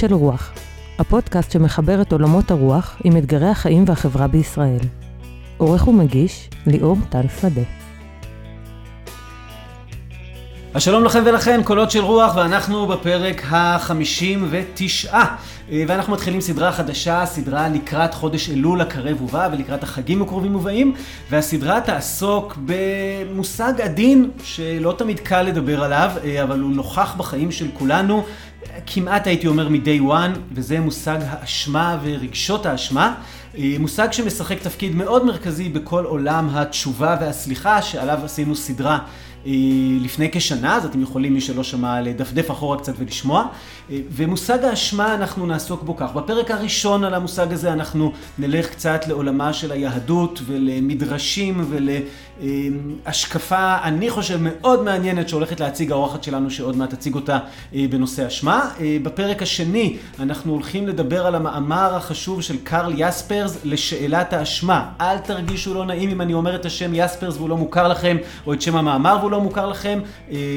של רוח, הפודקאסט שמחבר את עולמות הרוח עם אתגרי החיים והחברה בישראל. עורך ומגיש, ליאור טל שדה. השלום לכם ולכן, קולות של רוח, ואנחנו בפרק ה-59. ואנחנו מתחילים סדרה חדשה, סדרה לקראת חודש אלול הקרב ובא ולקראת החגים הקרובים ובאים, והסדרה תעסוק במושג עדין שלא תמיד קל לדבר עליו, אבל הוא נוכח בחיים של כולנו, כמעט הייתי אומר מ-day one, וזה מושג האשמה ורגשות האשמה. מושג שמשחק תפקיד מאוד מרכזי בכל עולם התשובה והסליחה, שעליו עשינו סדרה. לפני כשנה, אז אתם יכולים, מי שלא שמע, לדפדף אחורה קצת ולשמוע. ומושג האשמה, אנחנו נעסוק בו כך. בפרק הראשון על המושג הזה אנחנו נלך קצת לעולמה של היהדות ולמדרשים ולהשקפה, אני חושב, מאוד מעניינת שהולכת להציג האורחת שלנו, שעוד מעט תציג אותה בנושא אשמה. בפרק השני אנחנו הולכים לדבר על המאמר החשוב של קרל יספרס לשאלת האשמה. אל תרגישו לא נעים אם אני אומר את השם יספרס והוא לא מוכר לכם, או את שם המאמר והוא לא מוכר לכם.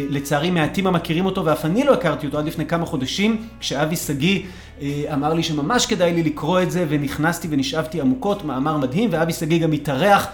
לצערי מעטים המכירים אותו, ואף אני לא הכרתי אותו עד לפני כמה חודשים, כשאבי שגיא אמר לי שממש כדאי לי לקרוא את זה, ונכנסתי ונשאבתי עמוקות, מאמר מדהים, ואבי שגיא גם התארח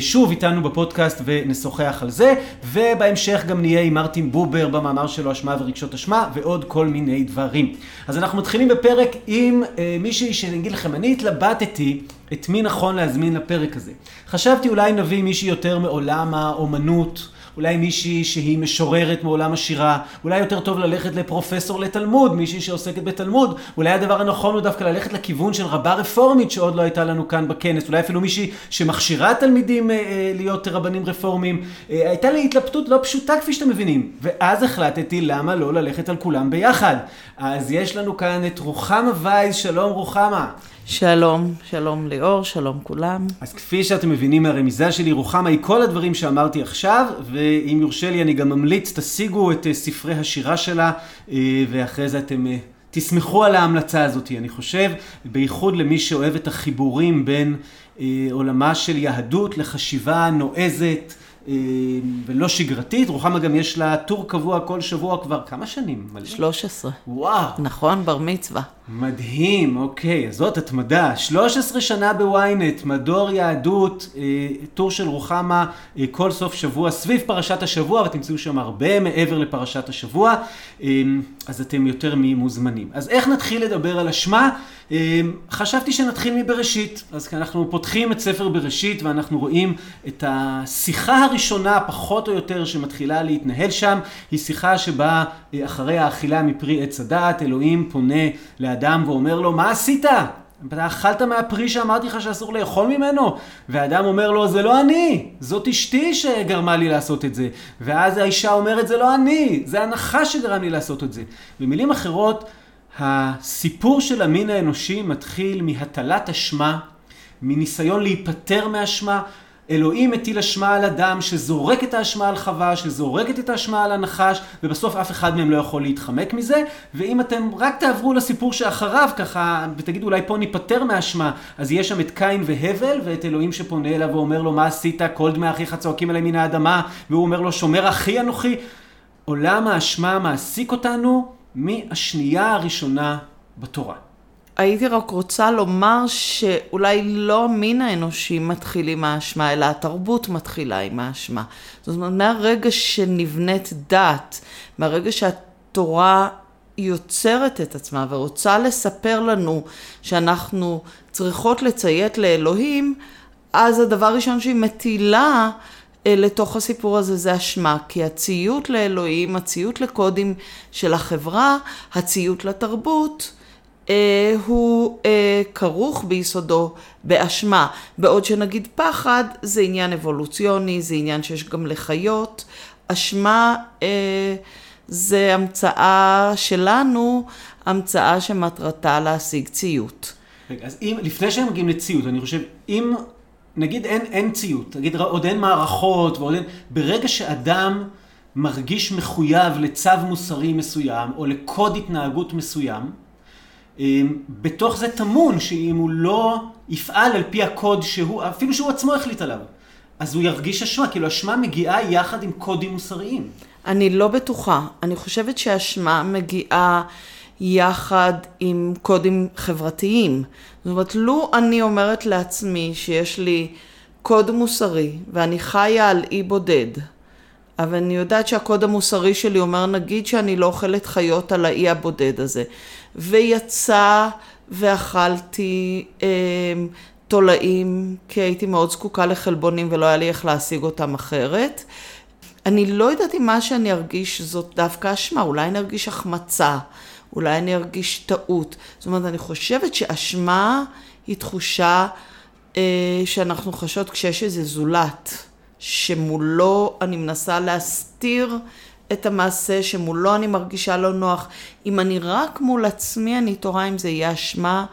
שוב איתנו בפודקאסט ונשוחח על זה, ובהמשך גם נהיה עם מרטין בובר במאמר שלו אשמה ורגשות אשמה, ועוד כל מיני דברים. אז אנחנו מתחילים בפרק עם מישהי שאני אגיד לכם, אני התלבטתי את מי נכון להזמין לפרק הזה. חשבתי אולי נביא מישהי יותר מעולם האומנות, אולי מישהי שהיא משוררת מעולם השירה, אולי יותר טוב ללכת לפרופסור לתלמוד, מישהי שעוסקת בתלמוד, אולי הדבר הנכון הוא דווקא ללכת לכיוון של רבה רפורמית שעוד לא הייתה לנו כאן בכנס, אולי אפילו מישהי שמכשירה תלמידים אה, להיות רבנים רפורמים. אה, הייתה לי התלבטות לא פשוטה כפי שאתם מבינים, ואז החלטתי למה לא ללכת על כולם ביחד. אז יש לנו כאן את רוחמה וייס, שלום רוחמה. שלום, שלום ליאור, שלום כולם. אז כפי שאתם מבינים מהרמיזה שלי, רוחמה היא כל הדברים שאמרתי עכשיו, ואם יורשה לי אני גם ממליץ, תשיגו את ספרי השירה שלה, ואחרי זה אתם תסמכו על ההמלצה הזאת, אני חושב, בייחוד למי שאוהב את החיבורים בין עולמה של יהדות לחשיבה נועזת. ולא שגרתית, רוחמה גם יש לה טור קבוע כל שבוע כבר כמה שנים? 13. וואו. נכון, בר מצווה. מדהים, אוקיי, זאת התמדה. 13 שנה בוויינט, מדור יהדות, טור של רוחמה כל סוף שבוע סביב פרשת השבוע, ותמצאו שם הרבה מעבר לפרשת השבוע, אז אתם יותר ממוזמנים. אז איך נתחיל לדבר על אשמה? חשבתי שנתחיל מבראשית, אז אנחנו פותחים את ספר בראשית ואנחנו רואים את השיחה הראשונה, פחות או יותר, שמתחילה להתנהל שם, היא שיחה שבה אחרי האכילה מפרי עץ הדעת, אלוהים פונה לאדם ואומר לו, מה עשית? אתה אכלת מהפרי שאמרתי לך שאסור לאכול ממנו? והאדם אומר לו, זה לא אני, זאת אשתי שגרמה לי לעשות את זה. ואז האישה אומרת, זה לא אני, זה הנחש שגרם לי לעשות את זה. במילים אחרות, הסיפור של המין האנושי מתחיל מהטלת אשמה, מניסיון להיפטר מאשמה. אלוהים מטיל אשמה על אדם שזורק את האשמה על חווה, שזורקת את האשמה על הנחש, ובסוף אף אחד מהם לא יכול להתחמק מזה. ואם אתם רק תעברו לסיפור שאחריו ככה, ותגידו אולי פה ניפטר מאשמה, אז יש שם את קין והבל, ואת אלוהים שפונה אליו ואומר לו, מה עשית? כל דמי אחיך צועקים עליי מן האדמה, והוא אומר לו, שומר אחי אנוכי. עולם האשמה מעסיק אותנו מהשנייה הראשונה בתורה. הייתי רק רוצה לומר שאולי לא המין האנושי מתחיל עם האשמה, אלא התרבות מתחילה עם האשמה. זאת אומרת, מהרגע שנבנית דת, מהרגע שהתורה יוצרת את עצמה ורוצה לספר לנו שאנחנו צריכות לציית לאלוהים, אז הדבר הראשון שהיא מטילה לתוך הסיפור הזה זה אשמה, כי הציות לאלוהים, הציות לקודים של החברה, הציות לתרבות, הוא כרוך ביסודו באשמה, בעוד שנגיד פחד זה עניין אבולוציוני, זה עניין שיש גם לחיות, אשמה זה המצאה שלנו, המצאה שמטרתה להשיג ציות. רגע, אז אם, לפני שהם מגיעים לציות, אני חושב, אם נגיד אין, אין ציות, נגיד עוד אין מערכות, ועוד אין, ברגע שאדם מרגיש מחויב לצו מוסרי מסוים, או לקוד התנהגות מסוים, בתוך זה טמון שאם הוא לא יפעל על פי הקוד שהוא, אפילו שהוא עצמו החליט עליו, אז הוא ירגיש אשמה, כאילו אשמה מגיעה יחד עם קודים מוסריים. אני לא בטוחה. אני חושבת שאשמה מגיעה יחד עם קודים חברתיים. זאת אומרת, לו אני אומרת לעצמי שיש לי קוד מוסרי ואני חיה על אי בודד, אבל אני יודעת שהקוד המוסרי שלי אומר, נגיד שאני לא אוכלת חיות על האי הבודד הזה, ויצא ואכלתי אה, תולעים, כי הייתי מאוד זקוקה לחלבונים ולא היה לי איך להשיג אותם אחרת. אני לא יודעת אם מה שאני ארגיש זאת דווקא אשמה, אולי אני ארגיש החמצה, אולי אני ארגיש טעות. זאת אומרת, אני חושבת שאשמה היא תחושה אה, שאנחנו חשות כשיש איזה זולת, שמולו אני מנסה להסתיר את המעשה, שמולו אני מרגישה לא נוח. אם אני רק מול עצמי, אני תוהה אם זה יהיה אשמה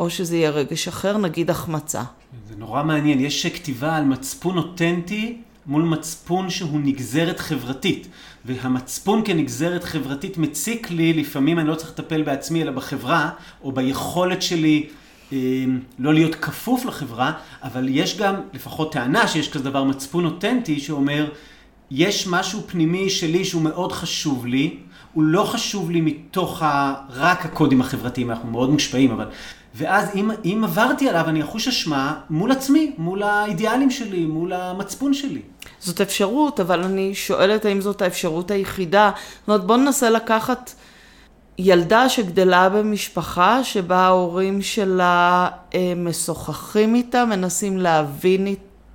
או שזה יהיה רגש אחר, נגיד החמצה. זה נורא מעניין, יש כתיבה על מצפון אותנטי מול מצפון שהוא נגזרת חברתית. והמצפון כנגזרת חברתית מציק לי, לפעמים אני לא צריך לטפל בעצמי אלא בחברה, או ביכולת שלי לא להיות כפוף לחברה, אבל יש גם, לפחות טענה שיש כזה דבר מצפון אותנטי שאומר, יש משהו פנימי שלי שהוא מאוד חשוב לי, הוא לא חשוב לי מתוך ה... רק הקודים החברתיים, אנחנו מאוד מושפעים, אבל ואז אם, אם עברתי עליו, אני אחוש אשמה מול עצמי, מול האידיאלים שלי, מול המצפון שלי. זאת אפשרות, אבל אני שואלת האם זאת האפשרות היחידה. זאת אומרת, בואו ננסה לקחת ילדה שגדלה במשפחה שבה ההורים שלה אה, משוחחים איתה, מנסים להבין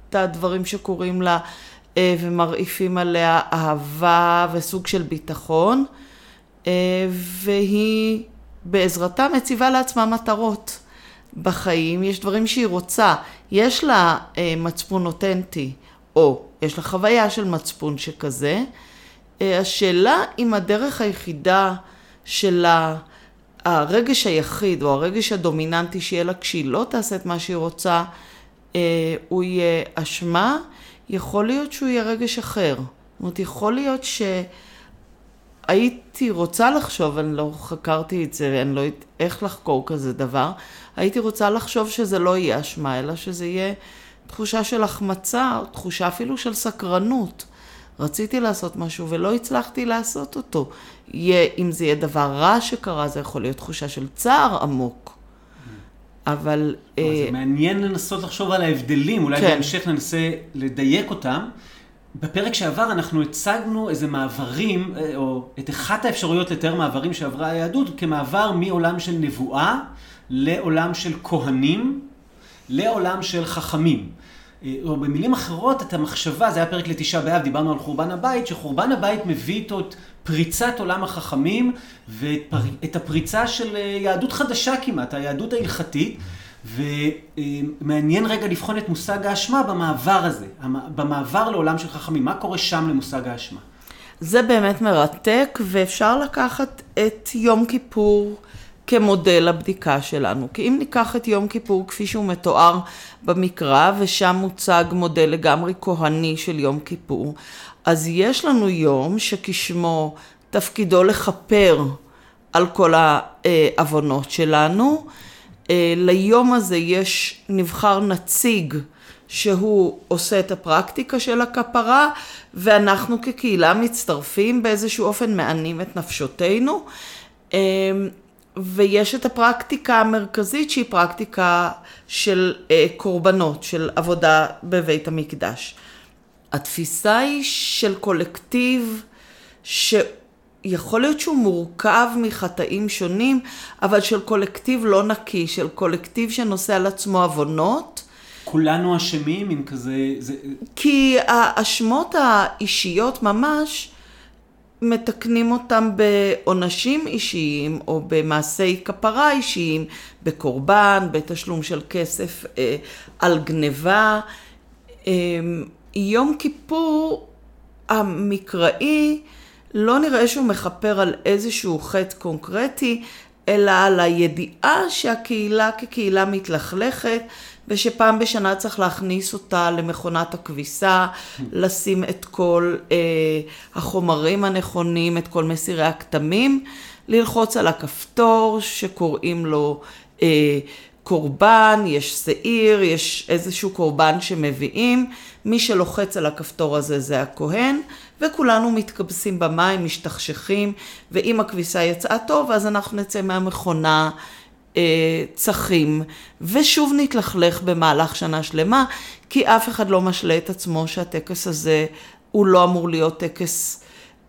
את הדברים שקורים לה אה, ומרעיפים עליה אהבה וסוג של ביטחון, אה, והיא בעזרתה מציבה לעצמה מטרות בחיים, יש דברים שהיא רוצה, יש לה מצפון אותנטי, או יש לה חוויה של מצפון שכזה. השאלה אם הדרך היחידה שלה, הרגש היחיד או הרגש הדומיננטי שיהיה לה כשהיא לא תעשה את מה שהיא רוצה, אה, הוא יהיה אשמה, יכול להיות שהוא יהיה רגש אחר. זאת אומרת, יכול להיות ש... הייתי רוצה לחשוב, אני לא חקרתי את זה, אני לא יודעת איך לחקור כזה דבר, הייתי רוצה לחשוב שזה לא יהיה אשמה, אלא שזה יהיה תחושה של החמצה, או תחושה אפילו של סקרנות. רציתי לעשות משהו ולא הצלחתי לעשות אותו. יהיה, אם זה יהיה דבר רע שקרה, זה יכול להיות תחושה של צער עמוק. אבל... זה אה... מעניין לנסות לחשוב על ההבדלים, אולי כן. בהמשך ננסה לדייק אותם. בפרק שעבר אנחנו הצגנו איזה מעברים, אה, או את אחת האפשרויות לתאר מעברים שעברה היהדות, כמעבר מעולם של נבואה לעולם של כהנים, לעולם של חכמים. אה, או במילים אחרות, את המחשבה, זה היה פרק לתשעה באב, דיברנו על חורבן הבית, שחורבן הבית מביא איתו את פריצת עולם החכמים ואת הפריצה של אה, יהדות חדשה כמעט, היהדות ההלכתית. ומעניין רגע לבחון את מושג האשמה במעבר הזה, במעבר לעולם של חכמים. מה קורה שם למושג האשמה? זה באמת מרתק, ואפשר לקחת את יום כיפור כמודל הבדיקה שלנו. כי אם ניקח את יום כיפור כפי שהוא מתואר במקרא, ושם מוצג מודל לגמרי כהני של יום כיפור, אז יש לנו יום שכשמו תפקידו לכפר על כל העוונות שלנו. אה, ליום הזה יש נבחר נציג שהוא עושה את הפרקטיקה של הכפרה, ואנחנו כקהילה מצטרפים באיזשהו אופן, מענים את נפשותינו. ויש את הפרקטיקה המרכזית שהיא פרקטיקה של אה, קורבנות, של עבודה בבית המקדש. התפיסה היא של קולקטיב ש... יכול להיות שהוא מורכב מחטאים שונים, אבל של קולקטיב לא נקי, של קולקטיב שנושא על עצמו עוונות. כולנו אשמים עם כזה... זה... כי האשמות האישיות ממש מתקנים אותם בעונשים אישיים או במעשי כפרה אישיים, בקורבן, בתשלום של כסף אה, על גניבה. אה, יום כיפור המקראי לא נראה שהוא מכפר על איזשהו חטא קונקרטי, אלא על הידיעה שהקהילה כקהילה מתלכלכת, ושפעם בשנה צריך להכניס אותה למכונת הכביסה, לשים את כל אה, החומרים הנכונים, את כל מסירי הכתמים, ללחוץ על הכפתור שקוראים לו אה, קורבן, יש שעיר, יש איזשהו קורבן שמביאים, מי שלוחץ על הכפתור הזה זה הכהן, וכולנו מתכבסים במים, משתכשכים, ואם הכביסה יצאה טוב, אז אנחנו נצא מהמכונה צחים, ושוב נתלכלך במהלך שנה שלמה, כי אף אחד לא משלה את עצמו שהטקס הזה הוא לא אמור להיות טקס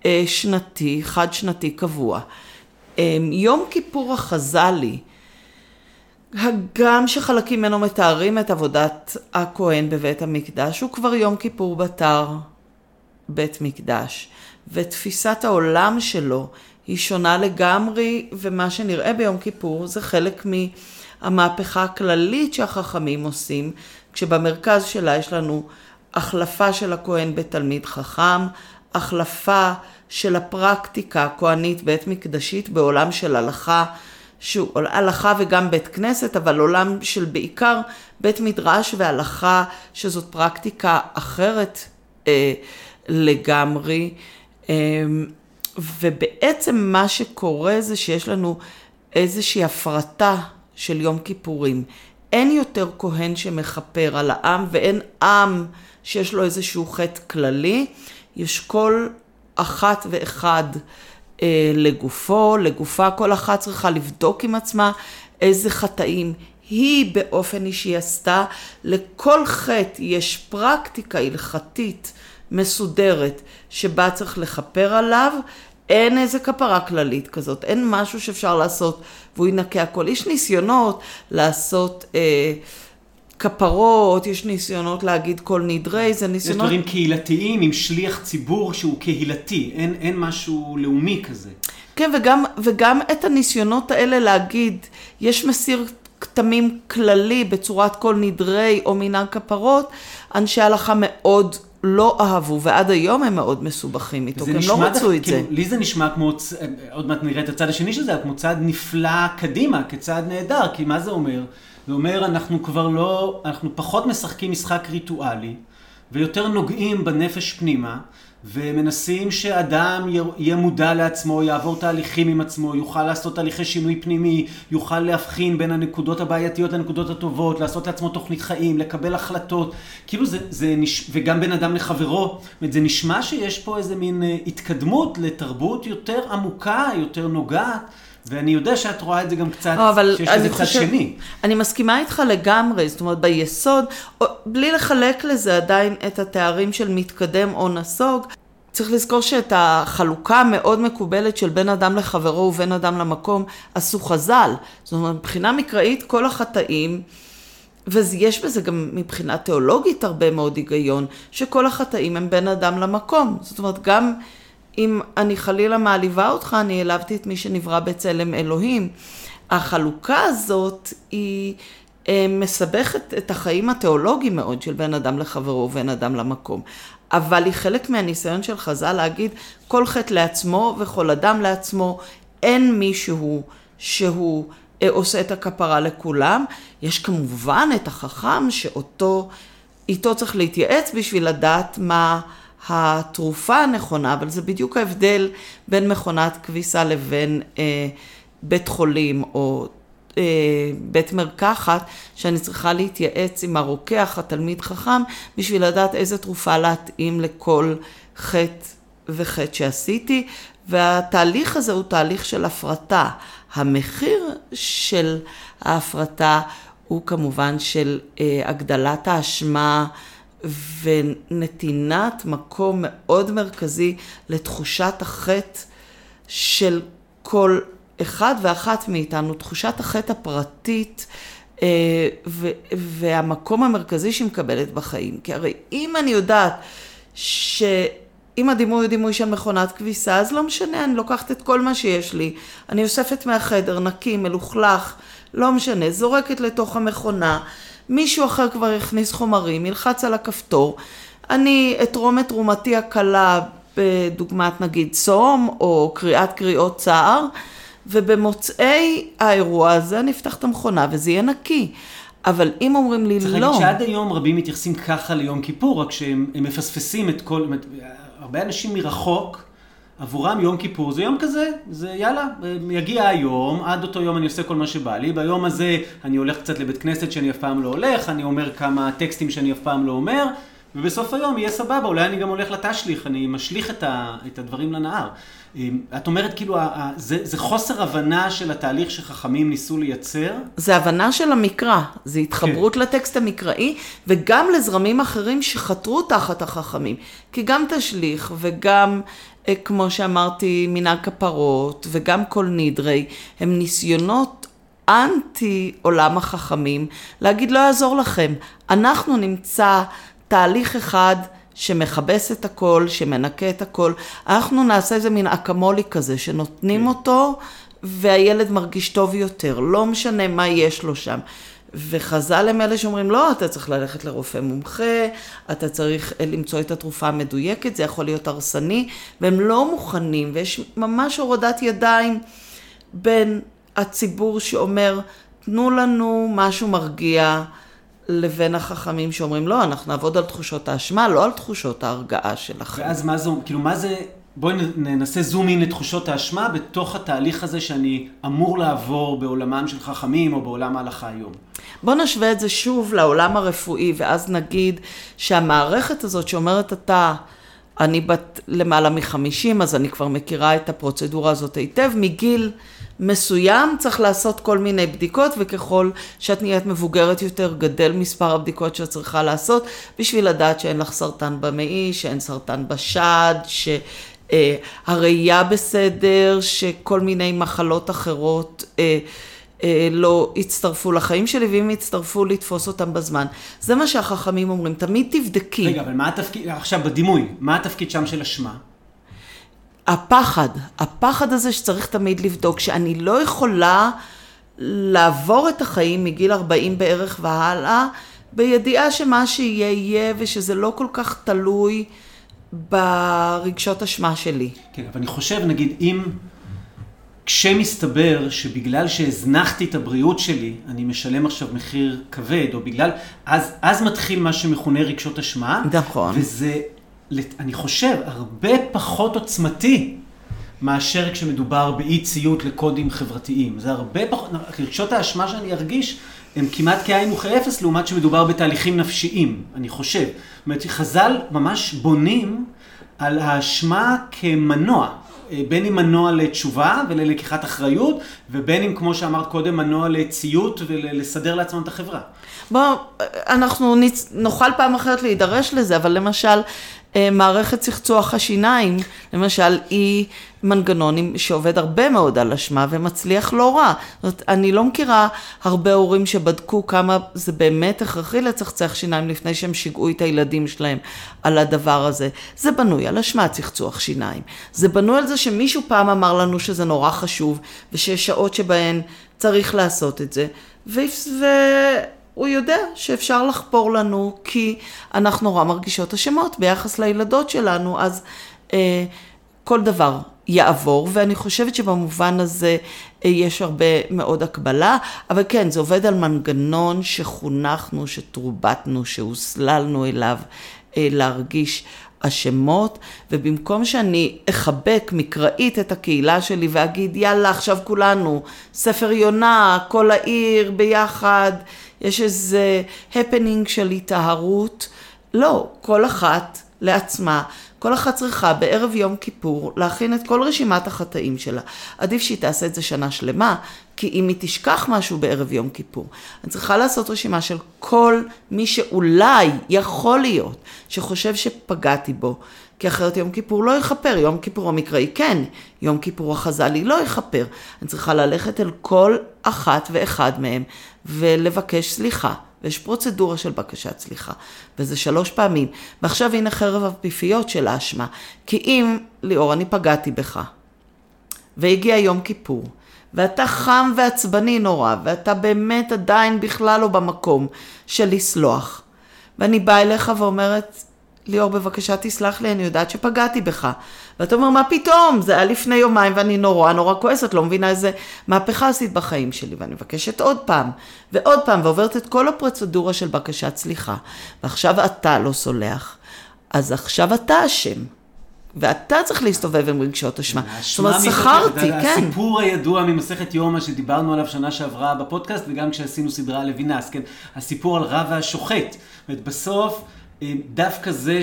אה, שנתי, חד שנתי קבוע. אה, יום כיפור החז"לי, הגם שחלקים ממנו מתארים את עבודת הכהן בבית המקדש, הוא כבר יום כיפור בתר בית מקדש, ותפיסת העולם שלו היא שונה לגמרי, ומה שנראה ביום כיפור זה חלק מהמהפכה הכללית שהחכמים עושים, כשבמרכז שלה יש לנו החלפה של הכהן בתלמיד חכם, החלפה של הפרקטיקה הכהנית בית מקדשית בעולם של הלכה, שהוא הלכה וגם בית כנסת, אבל עולם של בעיקר בית מדרש והלכה, שזאת פרקטיקה אחרת אה, לגמרי. אה, ובעצם מה שקורה זה שיש לנו איזושהי הפרטה של יום כיפורים. אין יותר כהן שמכפר על העם ואין עם שיש לו איזשהו חטא כללי. יש כל אחת ואחד אה, לגופו, לגופה, כל אחת צריכה לבדוק עם עצמה איזה חטאים היא באופן אישי עשתה. לכל חטא יש פרקטיקה הלכתית מסודרת שבה צריך לכפר עליו. אין איזה כפרה כללית כזאת, אין משהו שאפשר לעשות והוא ינקה הכל. יש ניסיונות לעשות אה, כפרות, יש ניסיונות להגיד כל נדרי, זה ניסיונות... יש דברים קהילתיים עם שליח ציבור שהוא קהילתי, אין, אין משהו לאומי כזה. כן, וגם, וגם את הניסיונות האלה להגיד, יש מסיר כתמים כללי בצורת כל נדרי או מנהג כפרות, אנשי הלכה מאוד לא אהבו, ועד היום הם מאוד מסובכים איתו, כי הם לא רצו את כאילו, זה. לי זה נשמע כמו, עוד מעט נראה את הצד השני של זה, כמו צעד נפלא קדימה, כצעד נהדר, כי מה זה אומר? זה אומר, אנחנו כבר לא, אנחנו פחות משחקים משחק ריטואלי, ויותר נוגעים בנפש פנימה, ומנסים שאדם יהיה מודע לעצמו, יעבור תהליכים עם עצמו, יוכל לעשות תהליכי שינוי פנימי, יוכל להבחין בין הנקודות הבעייתיות לנקודות הטובות, לעשות לעצמו תוכנית חיים, לקבל החלטות, כאילו זה, זה נש... וגם בין אדם לחברו, זאת אומרת, זה נשמע שיש פה איזה מין אה, התקדמות לתרבות יותר עמוקה, יותר נוגעת. ואני יודע שאת רואה את זה גם קצת, לא, אבל שיש לזה חושב- שני. אני מסכימה איתך לגמרי, זאת אומרת ביסוד, בלי לחלק לזה עדיין את התארים של מתקדם או נסוג, צריך לזכור שאת החלוקה המאוד מקובלת של בין אדם לחברו ובין אדם למקום עשו חז"ל. זאת אומרת, מבחינה מקראית כל החטאים, ויש בזה גם מבחינה תיאולוגית הרבה מאוד היגיון, שכל החטאים הם בין אדם למקום. זאת אומרת, גם אם אני חלילה מעליבה אותך, אני העלבתי את מי שנברא בצלם אלוהים. החלוקה הזאת היא אה, מסבכת את החיים התיאולוגיים מאוד של בין אדם לחברו ובין אדם למקום. אבל היא חלק מהניסיון של חז"ל להגיד כל חטא לעצמו וכל אדם לעצמו, אין מישהו שהוא אה, עושה את הכפרה לכולם. יש כמובן את החכם שאותו, איתו צריך להתייעץ בשביל לדעת מה התרופה הנכונה, אבל זה בדיוק ההבדל בין מכונת כביסה לבין אה, בית חולים או אה, בית מרקחת, שאני צריכה להתייעץ עם הרוקח, התלמיד חכם, בשביל לדעת איזה תרופה להתאים לכל חטא וחטא שעשיתי, והתהליך הזה הוא תהליך של הפרטה. המחיר של ההפרטה הוא כמובן של אה, הגדלת האשמה ונתינת מקום מאוד מרכזי לתחושת החטא של כל אחד ואחת מאיתנו, תחושת החטא הפרטית אה, והמקום המרכזי שהיא מקבלת בחיים. כי הרי אם אני יודעת שאם הדימוי הוא דימוי של מכונת כביסה, אז לא משנה, אני לוקחת את כל מה שיש לי, אני אוספת מהחדר, נקי, מלוכלך, לא משנה, זורקת לתוך המכונה, מישהו אחר כבר יכניס חומרים, ילחץ על הכפתור, אני אתרום את תרומתי הקלה בדוגמת נגיד צום או קריאת קריאות צער, ובמוצאי האירוע הזה אני אפתח את המכונה וזה יהיה נקי. אבל אם אומרים לי צריך לא... להגיד שעד היום רבים מתייחסים ככה ליום כיפור, רק שהם הם מפספסים את כל... הרבה אנשים מרחוק עבורם יום כיפור זה יום כזה, זה יאללה, יגיע היום, עד אותו יום אני עושה כל מה שבא לי, ביום הזה אני הולך קצת לבית כנסת שאני אף פעם לא הולך, אני אומר כמה טקסטים שאני אף פעם לא אומר, ובסוף היום יהיה סבבה, אולי אני גם הולך לתשליך, אני משליך את, ה, את הדברים לנהר. את אומרת כאילו, זה, זה חוסר הבנה של התהליך שחכמים ניסו לייצר? זה הבנה של המקרא, זה התחברות כן. לטקסט המקראי, וגם לזרמים אחרים שחתרו תחת החכמים. כי גם תשליך וגם, כמו שאמרתי, מנהג כפרות, וגם כל נדרי, הם ניסיונות אנטי עולם החכמים, להגיד לא יעזור לכם, אנחנו נמצא תהליך אחד שמכבס את הכל, שמנקה את הכל. אנחנו נעשה איזה מין אקמולי כזה, שנותנים כן. אותו והילד מרגיש טוב יותר, לא משנה מה יש לו שם. וחז"ל הם אלה שאומרים, לא, אתה צריך ללכת לרופא מומחה, אתה צריך למצוא את התרופה המדויקת, זה יכול להיות הרסני, והם לא מוכנים, ויש ממש הורדת ידיים בין הציבור שאומר, תנו לנו משהו מרגיע. לבין החכמים שאומרים, לא, אנחנו נעבוד על תחושות האשמה, לא על תחושות ההרגעה שלכם. ואז מה זה, כאילו, מה זה, בואי ננסה זום אין לתחושות האשמה בתוך התהליך הזה שאני אמור לעבור בעולמם של חכמים או בעולם ההלכה היום. בוא נשווה את זה שוב לעולם הרפואי, ואז נגיד שהמערכת הזאת שאומרת אתה, אני בת למעלה מחמישים, אז אני כבר מכירה את הפרוצדורה הזאת היטב, מגיל... מסוים צריך לעשות כל מיני בדיקות וככל שאת נהיית מבוגרת יותר גדל מספר הבדיקות שאת צריכה לעשות בשביל לדעת שאין לך סרטן במעי, שאין סרטן בשד, שהראייה בסדר, שכל מיני מחלות אחרות אה, אה, לא יצטרפו לחיים שלי ואם יצטרפו לתפוס אותם בזמן. זה מה שהחכמים אומרים, תמיד תבדקי. רגע, אבל מה התפקיד, עכשיו בדימוי, מה התפקיד שם של אשמה? הפחד, הפחד הזה שצריך תמיד לבדוק, שאני לא יכולה לעבור את החיים מגיל 40 בערך והלאה, בידיעה שמה שיהיה יהיה ושזה לא כל כך תלוי ברגשות אשמה שלי. כן, אבל אני חושב, נגיד, אם כשמסתבר שבגלל שהזנחתי את הבריאות שלי, אני משלם עכשיו מחיר כבד, או בגלל, אז, אז מתחיל מה שמכונה רגשות אשמה. נכון. וזה אני חושב, הרבה פחות עוצמתי מאשר כשמדובר באי ציות לקודים חברתיים. זה הרבה פחות, רגשות האשמה שאני ארגיש הם כמעט כאין וכאפס לעומת שמדובר בתהליכים נפשיים, אני חושב. זאת אומרת, חז"ל ממש בונים על האשמה כמנוע. אה, בין אם מנוע לתשובה וללקיחת אחריות, ובין אם, כמו שאמרת קודם, מנוע לציות ולסדר לעצמם את החברה. בוא, אנחנו. נוכל פעם אחרת להידרש לזה, אבל למשל, מערכת צחצוח השיניים, למשל, היא מנגנון שעובד הרבה מאוד על אשמה ומצליח לא רע. זאת אומרת, אני לא מכירה הרבה הורים שבדקו כמה זה באמת הכרחי לצחצח שיניים לפני שהם שיגעו את הילדים שלהם על הדבר הזה. זה בנוי על אשמה צחצוח שיניים. זה בנוי על זה שמישהו פעם אמר לנו שזה נורא חשוב, ושיש שעות שבהן צריך לעשות את זה. ו... הוא יודע שאפשר לחפור לנו כי אנחנו נורא מרגישות אשמות ביחס לילדות שלנו, אז אה, כל דבר יעבור, ואני חושבת שבמובן הזה אה, יש הרבה מאוד הקבלה, אבל כן, זה עובד על מנגנון שחונכנו, שתורבתנו, שהוסללנו אליו אה, להרגיש אשמות, ובמקום שאני אחבק מקראית את הקהילה שלי ואגיד, יאללה, עכשיו כולנו, ספר יונה, כל העיר ביחד, יש איזה הפנינג של היטהרות. לא, כל אחת לעצמה, כל אחת צריכה בערב יום כיפור להכין את כל רשימת החטאים שלה. עדיף שהיא תעשה את זה שנה שלמה, כי אם היא תשכח משהו בערב יום כיפור, אני צריכה לעשות רשימה של כל מי שאולי יכול להיות שחושב שפגעתי בו, כי אחרת יום כיפור לא יכפר, יום כיפור המקראי כן, יום כיפור החז"לי לא יכפר. אני צריכה ללכת אל כל אחת ואחד מהם ולבקש סליחה. ויש פרוצדורה של בקשת סליחה, וזה שלוש פעמים. ועכשיו הנה חרב הפיפיות של האשמה. כי אם, ליאור, אני פגעתי בך, והגיע יום כיפור, ואתה חם ועצבני נורא, ואתה באמת עדיין בכלל לא במקום של לסלוח, ואני באה אליך ואומרת, ליאור, בבקשה תסלח לי, אני יודעת שפגעתי בך. ואתה אומר, מה פתאום? זה היה לפני יומיים ואני נורא נורא כועסת, לא מבינה איזה מהפכה עשית בחיים שלי. ואני מבקשת עוד פעם, ועוד פעם, ועוברת את כל הפרוצדורה של בקשת סליחה. ועכשיו אתה לא סולח, אז עכשיו אתה אשם. ואתה צריך להסתובב עם רגשות אשמה. זאת אומרת, שכרתי, כן. הסיפור הידוע ממסכת יומא שדיברנו עליו שנה שעברה בפודקאסט, וגם כשעשינו סדרה על לוינס, כן? הסיפור על רב והשוחט. זאת אומרת, בסוף, אה, דווקא זה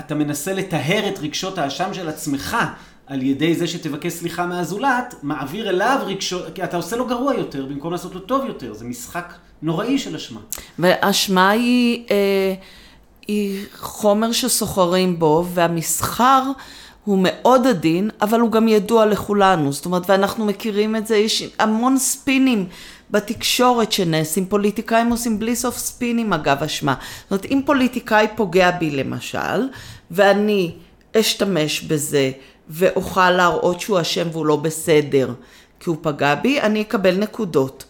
שאתה מנסה לטהר את רגשות האשם של עצמך, על ידי זה שתבקש סליחה מהזולת, מעביר אליו רגשות, כי אתה עושה לו גרוע יותר, במקום לעשות לו טוב יותר. זה משחק נוראי של אשמה. והאשמה היא, אה, היא חומר שסוחרים בו, והמסחר הוא מאוד עדין, אבל הוא גם ידוע לכולנו. זאת אומרת, ואנחנו מכירים את זה, יש המון ספינים בתקשורת שנעשים, פוליטיקאים עושים בלי סוף ספינים אגב אשמה. זאת אומרת, אם פוליטיקאי פוגע בי למשל, ואני אשתמש בזה, ואוכל להראות שהוא אשם והוא לא בסדר, כי הוא פגע בי, אני אקבל נקודות.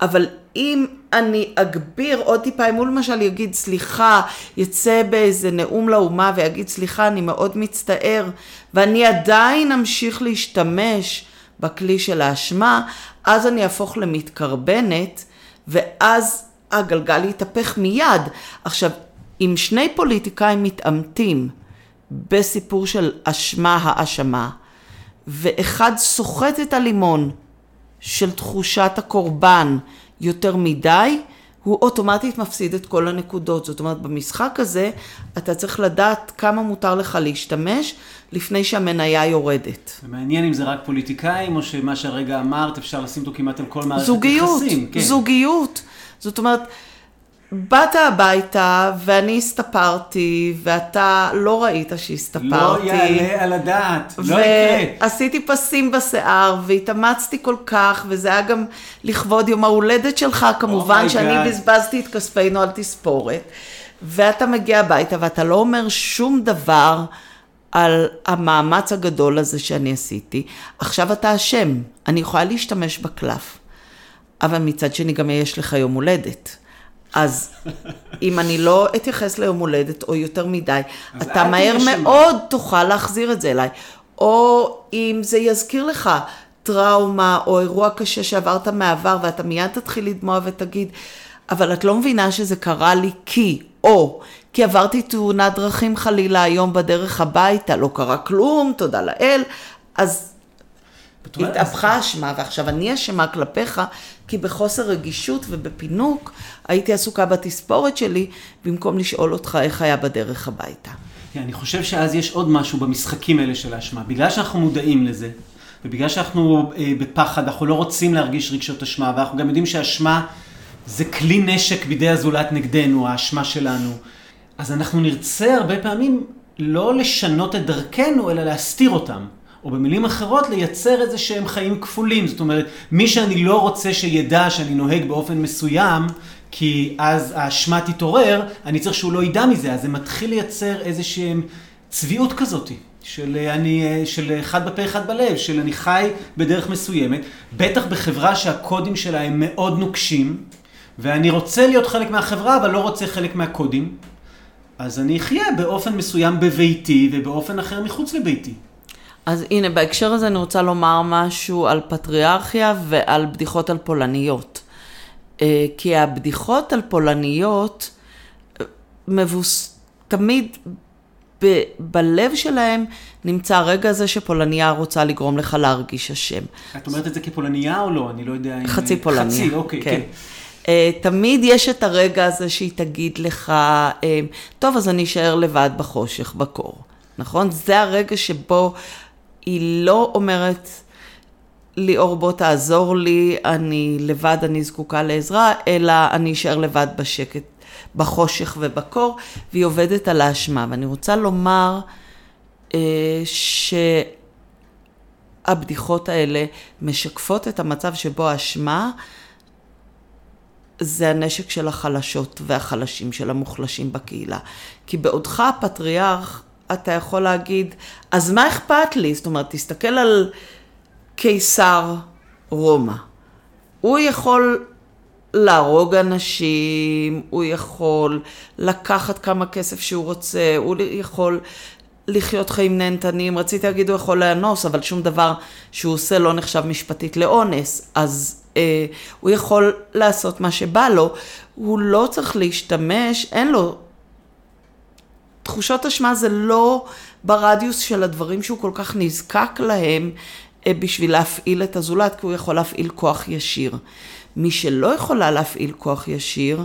אבל אם אני אגביר עוד טיפה, אם הוא למשל יגיד סליחה, יצא באיזה נאום לאומה ויגיד סליחה, אני מאוד מצטער, ואני עדיין אמשיך להשתמש בכלי של האשמה, אז אני אהפוך למתקרבנת, ואז הגלגל יתהפך מיד. עכשיו, אם שני פוליטיקאים מתעמתים בסיפור של אשמה האשמה, ואחד סוחט את הלימון של תחושת הקורבן יותר מדי, הוא אוטומטית מפסיד את כל הנקודות. זאת אומרת, במשחק הזה אתה צריך לדעת כמה מותר לך להשתמש לפני שהמניה יורדת. זה מעניין אם זה רק פוליטיקאים, או שמה שהרגע אמרת, אפשר לשים אותו כמעט על כל מערכת זוגיות, יחסים. כן. זוגיות. זאת אומרת, באת הביתה ואני הסתפרתי, ואתה לא ראית שהסתפרתי. לא יעלה על הדעת, לא יקרה. ועשיתי פסים בשיער, והתאמצתי כל כך, וזה היה גם לכבוד יום ההולדת שלך, כמובן Oh שאני. בזבזתי את כספינו על תספורת. ואתה מגיע הביתה ואתה לא אומר שום דבר על המאמץ הגדול הזה שאני עשיתי. עכשיו אתה אשם, אני יכולה להשתמש בקלף. אבל מצד שני גם יש לך יום הולדת. אז אם אני לא אתייחס ליום הולדת או יותר מדי, אתה מהר. מאוד תוכל להחזיר את זה אליי. או אם זה יזכיר לך טראומה או אירוע קשה שעברת מהעבר ואתה מיד תתחיל לדמוע ותגיד, אבל את לא מבינה שזה קרה לי כי, או כי עברתי תאונת דרכים חלילה היום בדרך הביתה, לא קרה כלום, תודה לאל, אז התהפכה אשמה, ועכשיו אני אשמה כלפיך, כי בחוסר רגישות ובפינוק הייתי עסוקה בתספורת שלי, במקום לשאול אותך איך היה בדרך הביתה. כן, אני חושב שאז יש עוד משהו במשחקים האלה של האשמה. בגלל שאנחנו מודעים לזה, ובגלל שאנחנו אה, בפחד, אנחנו לא רוצים להרגיש רגשות אשמה, ואנחנו גם יודעים שאשמה זה כלי נשק בידי הזולת נגדנו, האשמה שלנו. אז אנחנו נרצה הרבה פעמים לא לשנות את דרכנו, אלא להסתיר אותם. או במילים אחרות, לייצר איזה שהם חיים כפולים. זאת אומרת, מי שאני לא רוצה שידע שאני נוהג באופן מסוים, כי אז האשמה תתעורר, אני צריך שהוא לא ידע מזה, אז זה מתחיל לייצר איזה שהם צביעות כזאת. של אה, אני, אה, של אחד בפה אחד בלב, של אני חי בדרך מסוימת, בטח בחברה שהקודים שלה הם מאוד נוקשים, ואני רוצה להיות חלק מהחברה, אבל לא רוצה חלק מהקודים, אז אני אחיה באופן מסוים בביתי ובאופן אחר מחוץ לביתי. אז הנה, בהקשר הזה אני רוצה לומר משהו על פטריארכיה ועל בדיחות על פולניות. אה, כי הבדיחות על פולניות אה, מבוס... תמיד ב... בלב שלהם נמצא הרגע הזה שפולניה רוצה לגרום לך להרגיש אשם. את אומרת את זה כפולניה או לא? אני לא יודע אם... חצי פולניה. חצי, אוקיי, כן. אה, תמיד יש את הרגע הזה שהיא תגיד לך, טוב, אז אני אשאר לבד בחושך, בקור. נכון? זה הרגע שבו היא לא אומרת, ליאור, בוא תעזור לי, אני לבד, אני זקוקה לעזרה, אלא אני אשאר לבד בשקט, בחושך ובקור, והיא עובדת על האשמה. ואני רוצה לומר אה, שהבדיחות האלה משקפות את המצב שבו האשמה זה הנשק של החלשות והחלשים, של המוחלשים בקהילה. כי בעודך הפטריארך, אתה יכול להגיד, אז מה אכפת לי? זאת אומרת, תסתכל על קיסר רומא. הוא יכול להרוג אנשים, הוא יכול לקחת כמה כסף שהוא רוצה, הוא יכול לחיות חיים נהנתניים. רציתי להגיד, הוא יכול לאנוס, אבל שום דבר שהוא עושה לא נחשב משפטית לאונס. אז אה, הוא יכול לעשות מה שבא לו. הוא לא צריך להשתמש, אין לו... תחושות אשמה זה לא ברדיוס של הדברים שהוא כל כך נזקק להם אה, בשביל להפעיל את הזולת, כי הוא יכול להפעיל כוח ישיר. מי שלא יכולה להפעיל כוח ישיר,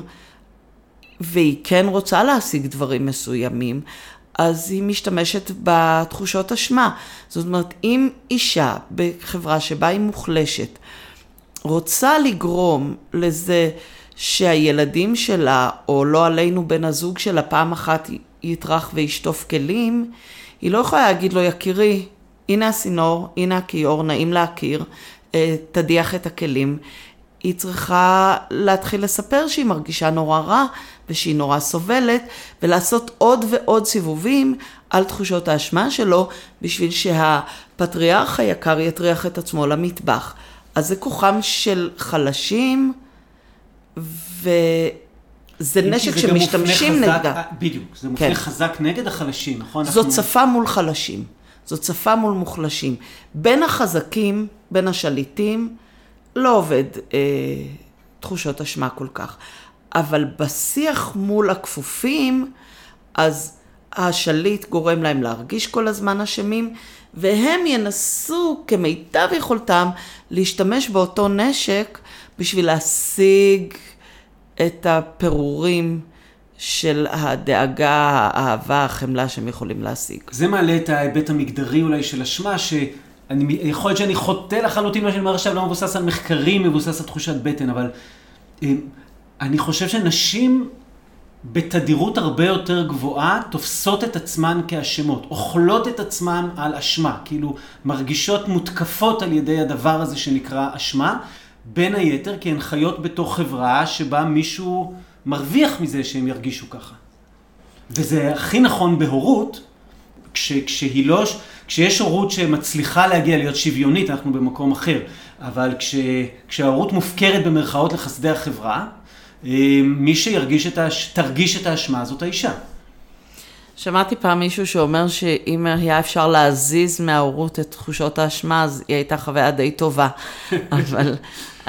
והיא כן רוצה להשיג דברים מסוימים, אז היא משתמשת בתחושות אשמה. זאת אומרת, אם אישה בחברה שבה היא מוחלשת רוצה לגרום לזה שהילדים שלה, או לא עלינו בן הזוג שלה, פעם אחת יטרח וישטוף כלים, היא לא יכולה להגיד לו, יקירי, הנה הסינור, הנה הכיור, נעים להכיר, אה, תדיח את הכלים. היא צריכה להתחיל לספר שהיא מרגישה נורא רע ושהיא נורא סובלת, ולעשות עוד ועוד סיבובים על תחושות האשמה שלו, בשביל שהפטריארך היקר יטריח את עצמו למטבח. אז זה כוחם של חלשים, וזה נשק שמשתמשים נגדה. אה, בדיוק, זה מופנה כן. חזק נגד החלשים, נכון? זאת אנחנו... שפה מול חלשים. זאת שפה מול מוחלשים. בין החזקים, בין השליטים, לא עובד אה, תחושות אשמה כל כך. אבל בשיח מול הכפופים, אז השליט גורם להם להרגיש כל הזמן אשמים, והם ינסו כמיטב יכולתם להשתמש באותו נשק בשביל להשיג את הפירורים של הדאגה, האהבה, החמלה שהם יכולים להשיג. זה מעלה את ההיבט המגדרי אולי של אשמה, שאני, יכול להיות שאני חוטא לחלוטין מה שאני אומר עכשיו, לא מבוסס על מחקרים, מבוסס על תחושת בטן, אבל אה, אני חושב שנשים בתדירות הרבה יותר גבוהה תופסות את עצמן כאשמות, אוכלות את עצמן על אשמה, כאילו מרגישות מותקפות על ידי הדבר הזה שנקרא אשמה, בין היתר כי הן חיות בתוך חברה שבה מישהו מרוויח מזה שהם ירגישו ככה. וזה הכי נכון בהורות, כש, כשהיא לא, כשיש הורות שמצליחה להגיע להיות שוויונית, אנחנו במקום אחר, אבל כש, כשההורות מופקרת במרכאות לחסדי החברה, אה, מי שירגיש את האש... תרגיש את האשמה זאת האישה. שמעתי פעם מישהו שאומר שאם היה אפשר להזיז מההורות את תחושות האשמה, אז היא הייתה חוויה די טובה. אבל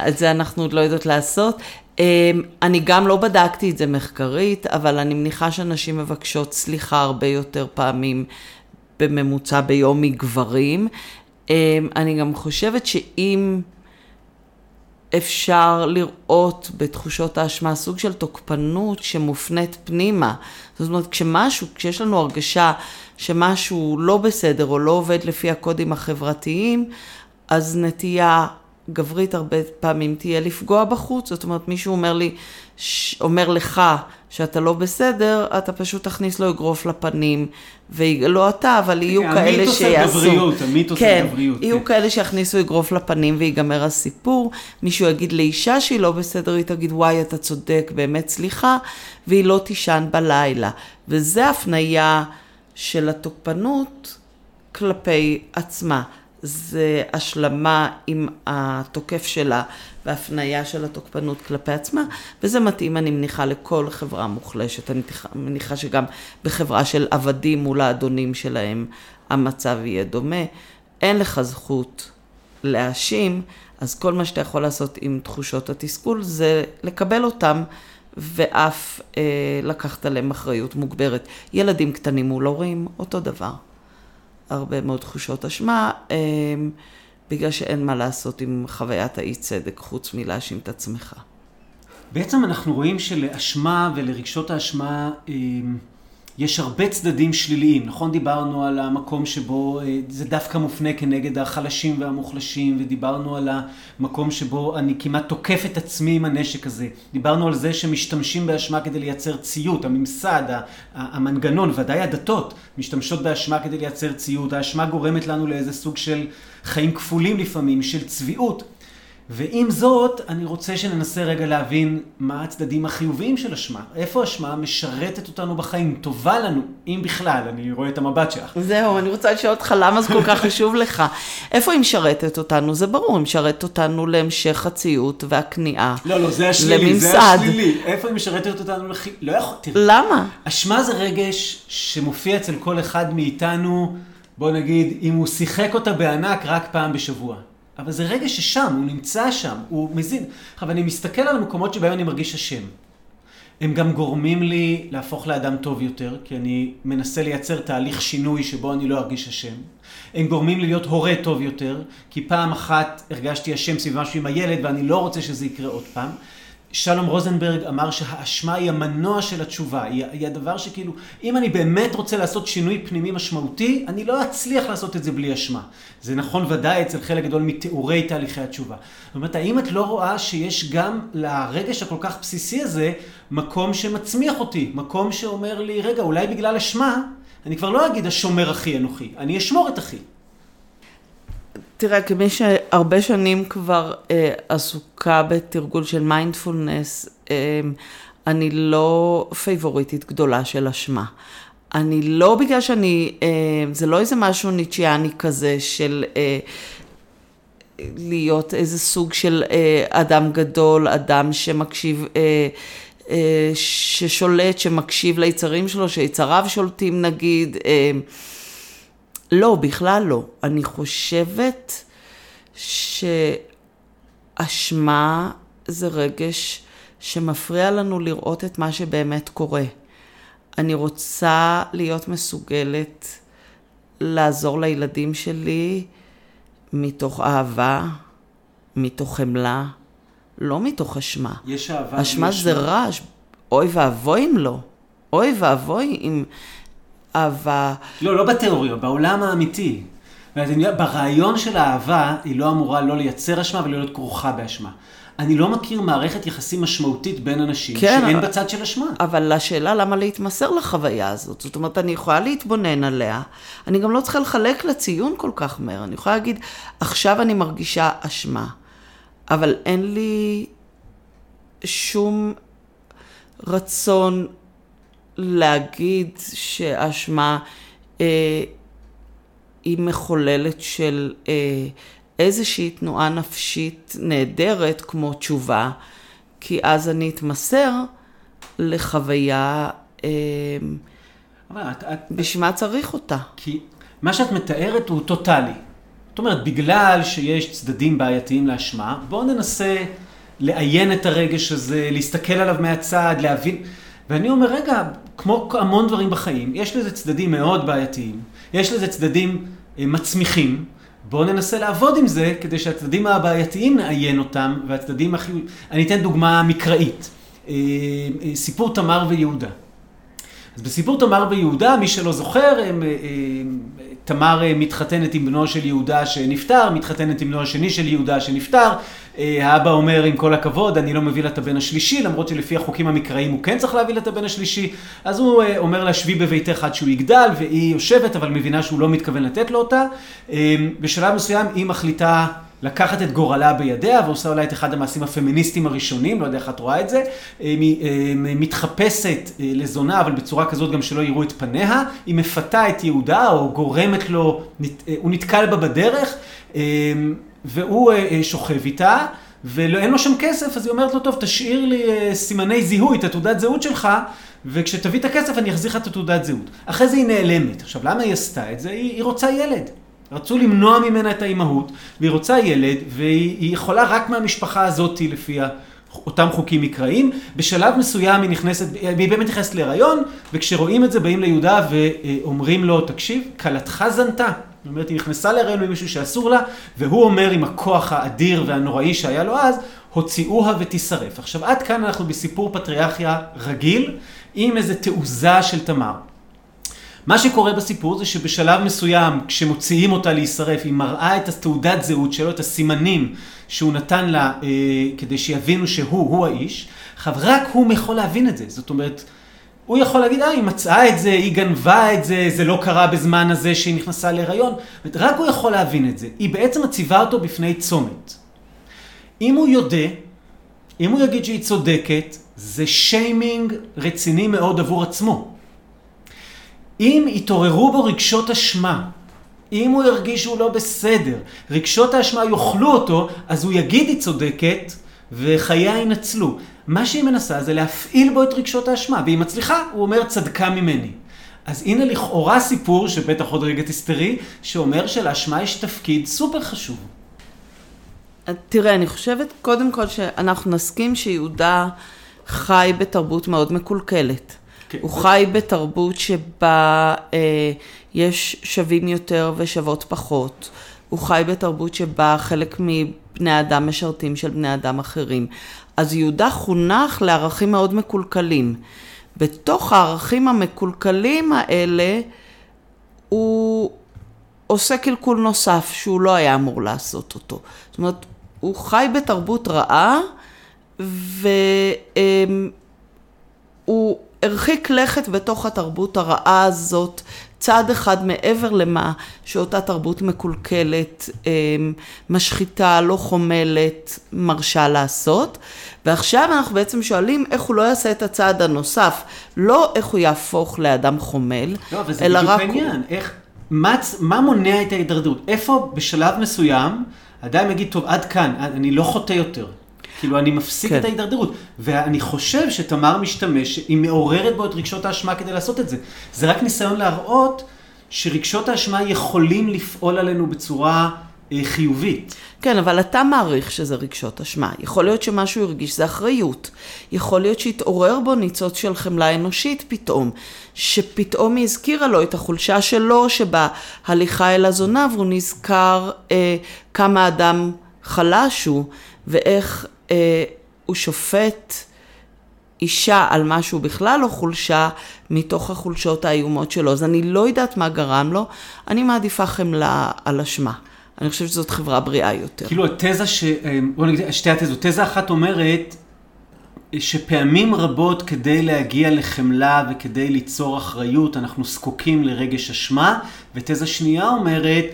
את זה אנחנו עוד לא יודעות לעשות. אה, אני גם לא בדקתי את זה מחקרית, אבל אני מניחה שנשים מבקשות סליחה הרבה יותר פעמים בממוצע ביום מגברים. אה, אני גם חושבת שאם... אפשר לראות בתחושות האשמה סוג של תוקפנות שמופנית פנימה. זאת אומרת, כשמשהו, כשיש לנו הרגשה שמשהו לא בסדר או לא עובד לפי הקודים החברתיים, אז נטייה גברית הרבה פעמים תהיה לפגוע בחוץ. זאת אומרת, מישהו אומר לי, אומר לך שאתה לא בסדר, אתה פשוט תכניס לו אגרוף לפנים, ולא אתה, אבל יהיו כן, כאלה שיעשו. המיתוס הגבריות, המיתוס כן, הגבריות. יהיו כן. כאלה שיכניסו אגרוף לפנים ויגמר הסיפור. מישהו יגיד לאישה שהיא לא בסדר, היא תגיד, וואי, אתה צודק, באמת סליחה, והיא לא תישן בלילה. וזה הפנייה של התוקפנות כלפי עצמה. זה השלמה עם התוקף שלה והפניה של התוקפנות כלפי עצמה, וזה מתאים, אני מניחה, לכל חברה מוחלשת. אני מניחה שגם בחברה של עבדים מול האדונים שלהם, המצב יהיה דומה. אין לך זכות להאשים, אז כל מה שאתה יכול לעשות עם תחושות התסכול זה לקבל אותם. ואף אה, לקחת עליהם אחריות מוגברת. ילדים קטנים מול הורים, אותו דבר. הרבה מאוד תחושות אשמה, אמ, בגלל שאין מה לעשות עם חוויית האי צדק חוץ מלהאשים את עצמך. בעצם אנחנו רואים שלאשמה ולרגשות האשמה אמ, יש הרבה צדדים שליליים, נכון? דיברנו על המקום שבו אה, זה דווקא מופנה כנגד החלשים והמוחלשים, ודיברנו על המקום שבו אני כמעט תוקף את עצמי עם הנשק הזה. דיברנו על זה שמשתמשים באשמה כדי לייצר ציות, הממסד, המנגנון, ודאי הדתות, משתמשות באשמה כדי לייצר ציות. האשמה גורמת לנו לאיזה סוג של חיים כפולים לפעמים, של צביעות. ועם זאת, אני רוצה שננסה רגע להבין מה הצדדים החיוביים של אשמה. איפה אשמה משרתת אותנו בחיים, טובה לנו, אם בכלל, אני רואה את המבט שלך. זהו, אני רוצה לשאול אותך למה זה כל כך חשוב לך. איפה היא משרתת אותנו? זה ברור, היא משרתת אותנו להמשך הציות והכניעה. לא, לא, זה השלילי, לממסד. זה השלילי. איפה היא משרתת אותנו לח... לא יכול, תראי. למה? אשמה זה רגש שמופיע אצל כל אחד מאיתנו, בוא נגיד, אם הוא שיחק אותה בענק רק פעם בשבוע. אבל זה רגע ששם, הוא נמצא שם, הוא מזין. עכשיו, אני מסתכל על המקומות שבהם אני מרגיש אשם. הם גם גורמים לי להפוך לאדם טוב יותר, כי אני מנסה לייצר תהליך שינוי שבו אני לא ארגיש אשם. הם גורמים לי להיות הורה טוב יותר, כי פעם אחת הרגשתי אשם סביב משהו עם הילד ואני לא רוצה שזה יקרה עוד פעם. שלום רוזנברג אמר שהאשמה היא המנוע של התשובה, היא, היא הדבר שכאילו, אם אני באמת רוצה לעשות שינוי פנימי משמעותי, אני לא אצליח לעשות את זה בלי אשמה. זה נכון ודאי אצל חלק גדול מתיאורי תהליכי התשובה. זאת אומרת, האם את לא רואה שיש גם לרגש הכל כך בסיסי הזה, מקום שמצמיח אותי, מקום שאומר לי, רגע, אולי בגלל אשמה, אני כבר לא אגיד השומר אחי אנוכי, אני אשמור את אחי. תראה, כמי שהרבה שנים כבר אה, עסוקה בתרגול של מיינדפולנס, אה, אני לא פייבוריטית גדולה של אשמה. אני לא בגלל שאני, אה, זה לא איזה משהו ניטשיאני כזה של אה, להיות איזה סוג של אה, אדם גדול, אדם שמקשיב, אה, אה, ששולט, שמקשיב ליצרים שלו, שיצריו שולטים נגיד. אה, לא, בכלל לא. אני חושבת שאשמה זה רגש שמפריע לנו לראות את מה שבאמת קורה. אני רוצה להיות מסוגלת לעזור לילדים שלי מתוך אהבה, מתוך חמלה, לא מתוך אשמה. יש אהבה. אשמה זה רעש, אוי ואבוי אם לא. אוי ואבוי אם אהבה... לא, לא בתיאוריה, בעולם האמיתי. ברעיון של האהבה, היא לא אמורה לא לייצר אשמה ולא להיות כרוכה באשמה. אני לא מכיר מערכת יחסים משמעותית בין אנשים כן, שאין אבל, בצד של אשמה. אבל השאלה למה להתמסר לחוויה הזאת. זאת אומרת, אני יכולה להתבונן עליה, אני גם לא צריכה לחלק לציון כל כך מהר. אני יכולה להגיד, עכשיו אני מרגישה אשמה, אבל אין לי שום רצון להגיד שאשמה אה, היא מחוללת של אה, איזושהי תנועה נפשית נהדרת כמו תשובה, כי אז אני אתמסר לחוויה, אה, את, את, בשביל מה צריך אותה? כי מה שאת מתארת הוא טוטאלי. זאת אומרת, בגלל שיש צדדים בעייתיים לאשמה, בואו ננסה לעיין את הרגש הזה, להסתכל עליו מהצד, להבין. ואני אומר, רגע, כמו המון דברים בחיים, יש לזה צדדים מאוד בעייתיים, יש לזה צדדים אה, מצמיחים, בואו ננסה לעבוד עם זה כדי שהצדדים הבעייתיים נעיין אותם, והצדדים החיוביים... אני אתן דוגמה מקראית. אה, אה, סיפור תמר ויהודה. אז בסיפור תמר ויהודה, מי שלא זוכר, הם, תמר מתחתנת עם בנו של יהודה שנפטר, מתחתנת עם בנו השני של יהודה שנפטר. האבא אומר, עם כל הכבוד, אני לא מביא לה את הבן השלישי, למרות שלפי החוקים המקראיים הוא כן צריך להביא לה את הבן השלישי. אז הוא אומר לה, שבי בביתך עד שהוא יגדל, והיא יושבת, אבל מבינה שהוא לא מתכוון לתת לו אותה. בשלב מסוים היא מחליטה... לקחת את גורלה בידיה, ועושה אולי את אחד המעשים הפמיניסטיים הראשונים, לא יודע איך את רואה את זה, היא מתחפשת לזונה, אבל בצורה כזאת גם שלא יראו את פניה, היא מפתה את יהודה, או גורמת לו, הוא נתקל בה בדרך, והוא שוכב איתה. ואין לו שם כסף, אז היא אומרת לו, טוב, תשאיר לי סימני זיהוי, את התעודת זהות שלך, וכשתביא את הכסף אני אחזיר לך את התעודת זהות. אחרי זה היא נעלמת. עכשיו, למה היא עשתה את זה? היא, היא רוצה ילד. רצו למנוע ממנה את האימהות, והיא רוצה ילד, והיא יכולה רק מהמשפחה הזאת לפי אותם חוקים מקראיים. בשלב מסוים היא נכנסת, והיא באמת נכנסת להיריון, וכשרואים את זה באים ליהודה ואומרים לו, תקשיב, כלתך זנתה. זאת אומרת, היא נכנסה להיריון ממישהו שאסור לה, והוא אומר עם הכוח האדיר והנוראי שהיה לו אז, הוציאוה ותישרף. עכשיו, עד כאן אנחנו בסיפור פטריארכיה רגיל, עם איזו תעוזה של תמר. מה שקורה בסיפור זה שבשלב מסוים, כשמוציאים אותה להישרף, היא מראה את התעודת זהות שלו, את הסימנים שהוא נתן לה אה, כדי שיבינו שהוא, הוא האיש. עכשיו, רק הוא יכול להבין את זה. זאת אומרת, הוא יכול להגיד, אה, היא מצאה את זה, היא גנבה את זה, זה לא קרה בזמן הזה שהיא נכנסה להיריון. רק הוא יכול להבין את זה. היא בעצם מציבה אותו בפני צומת. אם הוא יודע, אם הוא יגיד שהיא צודקת, זה שיימינג רציני מאוד עבור עצמו. אם יתעוררו בו רגשות אשמה, אם הוא ירגיש שהוא לא בסדר, רגשות האשמה יאכלו אותו, אז הוא יגיד היא צודקת, וחייה ינצלו. מה שהיא מנסה זה להפעיל בו את רגשות האשמה, והיא מצליחה, הוא אומר צדקה ממני. אז הנה לכאורה סיפור, שבטח עוד רגע תסתרי, שאומר שלאשמה יש תפקיד סופר חשוב. תראה, אני חושבת קודם כל שאנחנו נסכים שיהודה חי בתרבות מאוד מקולקלת. כן. הוא חי בתרבות שבה אה, יש שווים יותר ושוות פחות. הוא חי בתרבות שבה חלק מבני אדם משרתים של בני אדם אחרים. אז יהודה חונך לערכים מאוד מקולקלים. בתוך הערכים המקולקלים האלה, הוא עושה קלקול נוסף שהוא לא היה אמור לעשות אותו. זאת אומרת, הוא חי בתרבות רעה, והוא הרחיק לכת בתוך התרבות הרעה הזאת, צעד אחד מעבר למה שאותה תרבות מקולקלת, אמ, משחיתה, לא חומלת, מרשה לעשות. ועכשיו אנחנו בעצם שואלים איך הוא לא יעשה את הצעד הנוסף, לא איך הוא יהפוך לאדם חומל, לא, אבל זה אלא בדיוק רק... העניין. איך, מה, מה מונע את ההידרדרות? איפה בשלב מסוים אדם יגיד, טוב, עד כאן, אני לא חוטא יותר. כאילו, אני מפסיק כן. את ההידרדרות. ואני חושב שתמר משתמש, היא מעוררת בו את רגשות האשמה כדי לעשות את זה. זה רק ניסיון להראות שרגשות האשמה יכולים לפעול עלינו בצורה אה, חיובית. כן, אבל אתה מעריך שזה רגשות אשמה. יכול להיות שמה שהוא הרגיש זה אחריות. יכול להיות שהתעורר בו ניצוץ של חמלה אנושית פתאום. שפתאום היא הזכירה לו את החולשה שלו שבהליכה אל הזונה, והוא נזכר אה, כמה אדם חלש הוא, ואיך אה, הוא שופט אישה על משהו בכלל לא חולשה, מתוך החולשות האיומות שלו. אז אני לא יודעת מה גרם לו, אני מעדיפה חמלה על אשמה. אני חושבת שזאת חברה בריאה יותר. כאילו התזה ש... בוא נגיד, שתי התזות. תזה אחת אומרת שפעמים רבות כדי להגיע לחמלה וכדי ליצור אחריות, אנחנו זקוקים לרגש אשמה, ותזה שנייה אומרת, אה,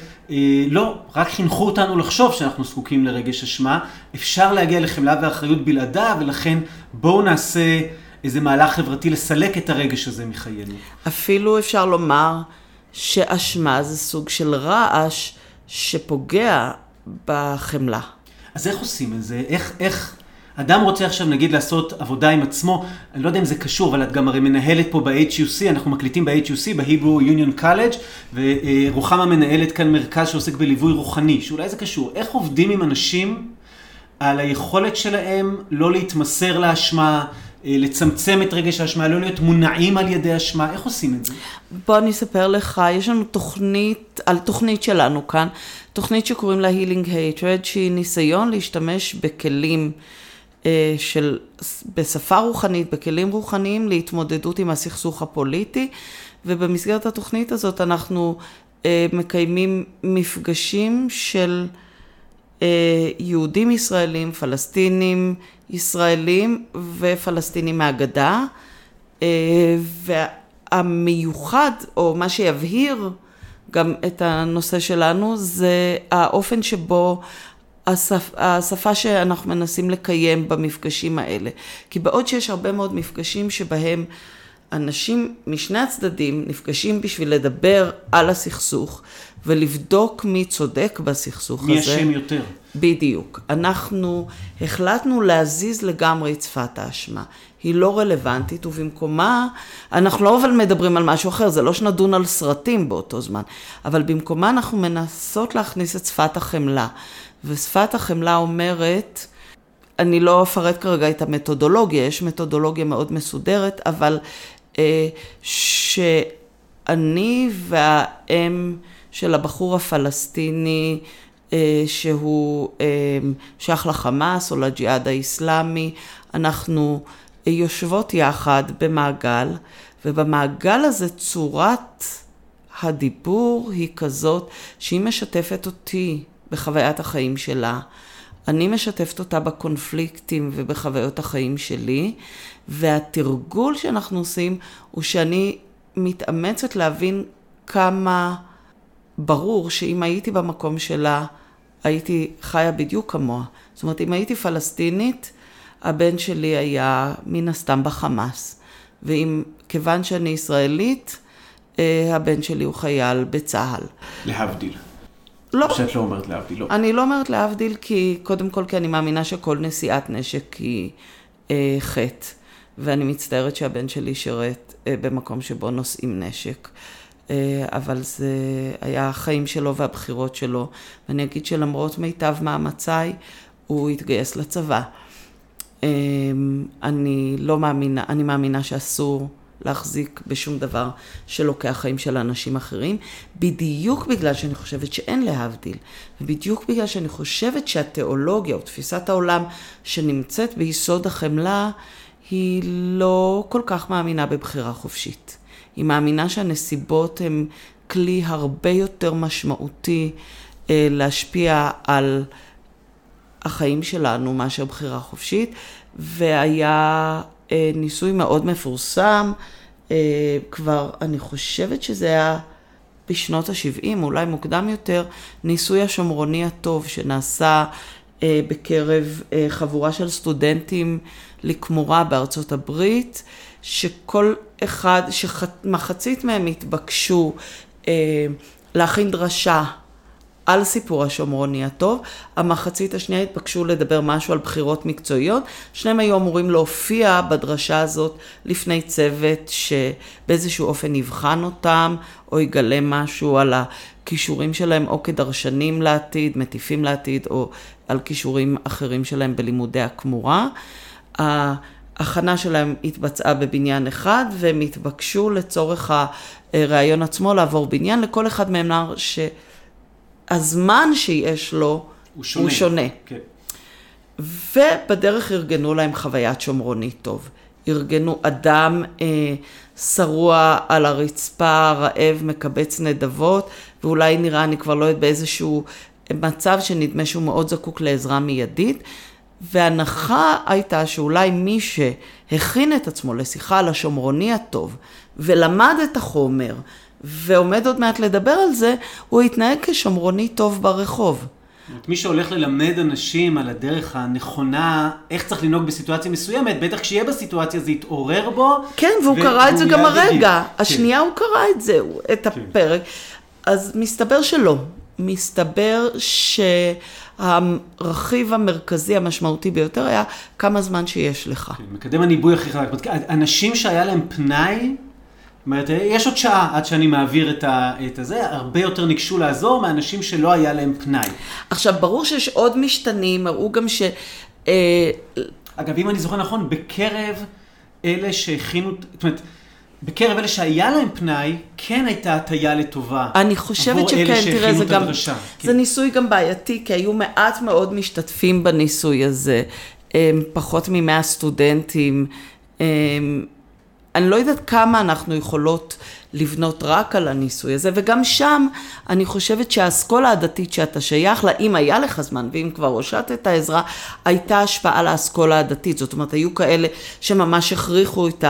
לא, רק חינכו אותנו לחשוב שאנחנו זקוקים לרגש אשמה, אפשר להגיע לחמלה ואחריות בלעדה, ולכן בואו נעשה איזה מהלך חברתי לסלק את הרגש הזה מחיינו. אפילו אפשר לומר שאשמה זה סוג של רעש שפוגע בחמלה. אז איך עושים את זה? איך, איך אדם רוצה עכשיו נגיד לעשות עבודה עם עצמו, אני לא יודע אם זה קשור, אבל את גם הרי מנהלת פה ב-HUC, אנחנו מקליטים ב-HUC, ב-Hebrew Union College, ורוחמה מנהלת כאן מרכז שעוסק בליווי רוחני, שאולי זה קשור. איך עובדים עם אנשים על היכולת שלהם לא להתמסר לאשמה, לצמצם את רגש האשמה, לא להיות מונעים על ידי אשמה, איך עושים את זה? בוא אני אספר לך, יש לנו תוכנית, על תוכנית שלנו כאן, תוכנית שקוראים לה Healing Hatred, שהיא ניסיון להשתמש בכלים אה, של, בשפה רוחנית, בכלים רוחניים להתמודדות עם הסכסוך הפוליטי, ובמסגרת התוכנית הזאת אנחנו אה, מקיימים מפגשים של אה, יהודים ישראלים, פלסטינים ישראלים ופלסטינים מהגדה, אה, והמיוחד, או מה שיבהיר גם את הנושא שלנו, זה האופן שבו השפ, השפה שאנחנו מנסים לקיים במפגשים האלה. כי בעוד שיש הרבה מאוד מפגשים שבהם אנשים משני הצדדים נפגשים בשביל לדבר על הסכסוך ולבדוק מי צודק בסכסוך מי הזה. מי אשם יותר. בדיוק. אנחנו החלטנו להזיז לגמרי את שפת האשמה. היא לא רלוונטית, ובמקומה, אנחנו לא אבל מדברים על משהו אחר, זה לא שנדון על סרטים באותו זמן, אבל במקומה אנחנו מנסות להכניס את שפת החמלה. ושפת החמלה אומרת, אני לא אפרט כרגע את המתודולוגיה, יש מתודולוגיה מאוד מסודרת, אבל אה, שאני והאם של הבחור הפלסטיני, אה, שהוא אה, שייך לחמאס או לג'יהאד האיסלאמי, אנחנו יושבות יחד במעגל, ובמעגל הזה צורת הדיבור היא כזאת שהיא משתפת אותי בחוויית החיים שלה. אני משתפת אותה בקונפליקטים ובחוויות החיים שלי, והתרגול שאנחנו עושים הוא שאני מתאמצת להבין כמה ברור שאם הייתי במקום שלה, הייתי חיה בדיוק כמוה. זאת אומרת, אם הייתי פלסטינית, הבן שלי היה מן הסתם בחמאס. ואם, כיוון שאני ישראלית, הבן שלי הוא חייל בצה"ל. להבדיל. לא. שאת לא אומרת להבדיל, לא. אני לא אומרת להבדיל, כי קודם כל, כי אני מאמינה שכל נשיאת נשק היא אה, חטא, ואני מצטערת שהבן שלי שירת אה, במקום שבו נושאים נשק. אה, אבל זה היה החיים שלו והבחירות שלו, ואני אגיד שלמרות מיטב מאמציי, הוא התגייס לצבא. אני לא מאמינה, אני מאמינה שאסור להחזיק בשום דבר שלוקח חיים של אנשים אחרים, בדיוק בגלל שאני חושבת שאין להבדיל, ובדיוק בגלל שאני חושבת שהתיאולוגיה או תפיסת העולם שנמצאת ביסוד החמלה, היא לא כל כך מאמינה בבחירה חופשית. היא מאמינה שהנסיבות הן כלי הרבה יותר משמעותי אה, להשפיע על החיים שלנו מאשר בחירה חופשית, והיה ניסוי מאוד מפורסם, אה, כבר, אני חושבת שזה היה בשנות ה-70, אולי מוקדם יותר, ניסוי השומרוני הטוב שנעשה אה, בקרב חבורה של סטודנטים לכמורה בארצות הברית, שכל אחד, שמחצית מהם התבקשו להכין דרשה על סיפור השומרוני הטוב, המחצית השנייה התבקשו לדבר משהו על בחירות מקצועיות, שניהם היו אמורים להופיע בדרשה הזאת לפני צוות שבאיזשהו אופן יבחן אותם, או יגלה משהו על הכישורים שלהם, או כדרשנים לעתיד, מטיפים לעתיד, או על כישורים אחרים שלהם בלימודי הכמורה. ההכנה שלהם התבצעה בבניין אחד, והם התבקשו לצורך הראיון עצמו לעבור בניין, לכל אחד מהם נער ש... הזמן שיש לו הוא שונה. הוא שונה. כן. ובדרך ארגנו להם חוויית שומרוני טוב. ארגנו אדם אה, שרוע על הרצפה, רעב, מקבץ נדבות, ואולי נראה, אני כבר לא יודעת, באיזשהו מצב שנדמה שהוא מאוד זקוק לעזרה מיידית. והנחה הייתה שאולי מי שהכין את עצמו לשיחה על השומרוני הטוב, ולמד את החומר, ועומד עוד מעט לדבר על זה, הוא יתנהג כשומרוני טוב ברחוב. מי שהולך ללמד אנשים על הדרך הנכונה, איך צריך לנהוג בסיטואציה מסוימת, בטח כשיהיה בסיטואציה זה יתעורר בו. כן, והוא קרא את זה גם הרגע. כן. השנייה הוא קרא את זה, את כן. הפרק. אז מסתבר שלא. מסתבר שהרכיב המרכזי המשמעותי ביותר היה כמה זמן שיש לך. כן, מקדם הניבוי הכי חזק. אנשים שהיה להם פנאי, אומרת, יש עוד שעה עד שאני מעביר את, ה, את הזה, הרבה יותר ניגשו לעזור מאנשים שלא היה להם פנאי. עכשיו, ברור שיש עוד משתנים, הראו גם ש... אה... אגב, אם אני זוכר נכון, בקרב אלה שהכינו, זאת אומרת, בקרב אלה שהיה להם פנאי, כן הייתה הטיה לטובה. אני חושבת שכן, תראה, זה גם, הדרשה. זה כן. ניסוי גם בעייתי, כי היו מעט מאוד משתתפים בניסוי הזה, פחות ממאה סטודנטים. אני לא יודעת כמה אנחנו יכולות לבנות רק על הניסוי הזה, וגם שם אני חושבת שהאסכולה הדתית שאתה שייך לה, אם היה לך זמן, ואם כבר הושטת העזרה, הייתה השפעה לאסכולה הדתית. זאת אומרת, היו כאלה שממש הכריחו את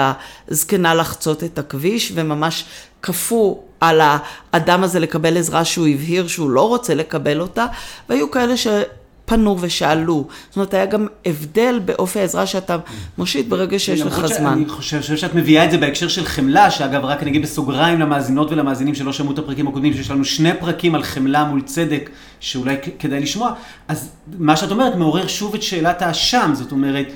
הזקנה לחצות את הכביש, וממש כפו על האדם הזה לקבל עזרה שהוא הבהיר שהוא לא רוצה לקבל אותה, והיו כאלה ש... פנו ושאלו. זאת אומרת, היה גם הבדל באופי העזרה שאתה מושיט ברגע שיש לך זמן. אני חושב, חושב שאת מביאה את זה בהקשר של חמלה, שאגב, רק אני אגיד בסוגריים למאזינות ולמאזינים שלא שמעו את הפרקים הקודמים, שיש לנו שני פרקים על חמלה מול צדק, שאולי כדאי לשמוע. אז מה שאת אומרת מעורר שוב את שאלת האשם, זאת אומרת,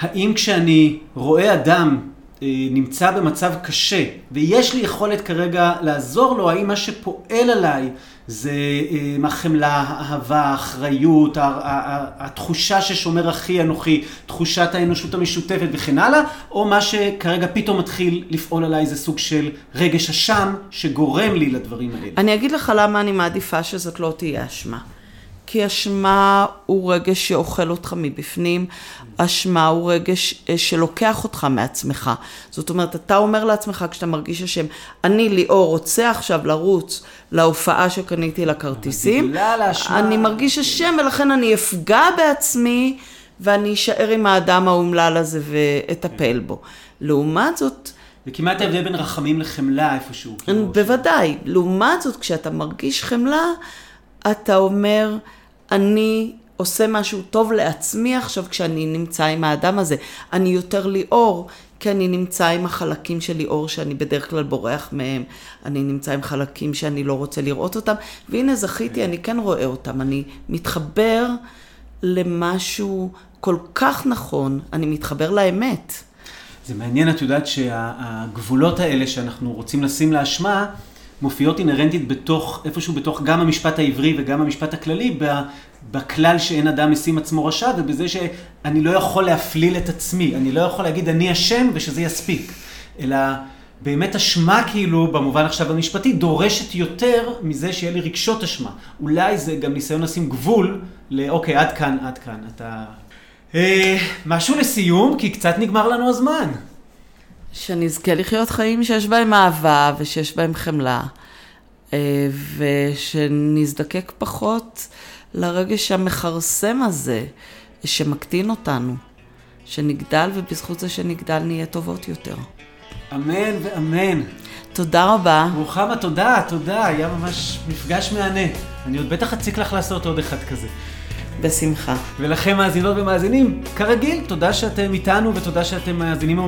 האם כשאני רואה אדם אה, נמצא במצב קשה, ויש לי יכולת כרגע לעזור לו, האם מה שפועל עליי זה אה, החמלה, האהבה, האחריות, התחושה ששומר אחי אנוכי, תחושת האנושות המשותפת וכן הלאה, או מה שכרגע פתאום מתחיל לפעול עליי זה סוג של רגש אשם שגורם לי לדברים האלה. אני אגיד לך למה אני מעדיפה שזאת לא תהיה אשמה. כי אשמה הוא רגש שאוכל אותך מבפנים, אשמה הוא רגש אה, שלוקח אותך מעצמך. זאת אומרת, אתה אומר לעצמך כשאתה מרגיש אשם, אני ליאור רוצה עכשיו לרוץ להופעה שקניתי לכרטיסים. אני מרגיש אשם ולכן אני אפגע בעצמי ואני אשאר עם האדם האומלל הזה ואטפל בו. לעומת זאת, זה כמעט ההבדל בין רחמים לחמלה איפשהו. כאילו, בוודאי. לעומת זאת, כשאתה מרגיש חמלה, אתה אומר, אני עושה משהו טוב לעצמי עכשיו כשאני נמצא עם האדם הזה. אני יותר ליאור, כי אני נמצא עם החלקים של ליאור שאני בדרך כלל בורח מהם. אני נמצא עם חלקים שאני לא רוצה לראות אותם, והנה זכיתי, אני כן רואה אותם. אני מתחבר למשהו כל כך נכון, אני מתחבר לאמת. זה מעניין, את יודעת שהגבולות האלה שאנחנו רוצים לשים לאשמה, מופיעות אינהרנטית בתוך, איפשהו בתוך גם המשפט העברי וגם המשפט הכללי, בכלל שאין אדם משים עצמו רשע, ובזה שאני לא יכול להפליל את עצמי, אני לא יכול להגיד אני אשם ושזה יספיק, אלא באמת אשמה כאילו, במובן עכשיו המשפטי, דורשת יותר מזה שיהיה לי רגשות אשמה. אולי זה גם ניסיון לשים גבול לאוקיי, עד כאן, עד כאן, אתה... אה, משהו לסיום, כי קצת נגמר לנו הזמן. שנזכה לחיות חיים שיש בהם אהבה ושיש בהם חמלה, אה, ושנזדקק פחות לרגש המכרסם הזה שמקטין אותנו, שנגדל ובזכות זה שנגדל נהיה טובות יותר. אמן ואמן. תודה רבה. רוחמה, תודה, תודה, היה ממש מפגש מהנה. אני עוד בטח אציק לך לעשות עוד אחד כזה. בשמחה. ולכם מאזינות ומאזינים, כרגיל, תודה שאתם איתנו ותודה שאתם מאזינים,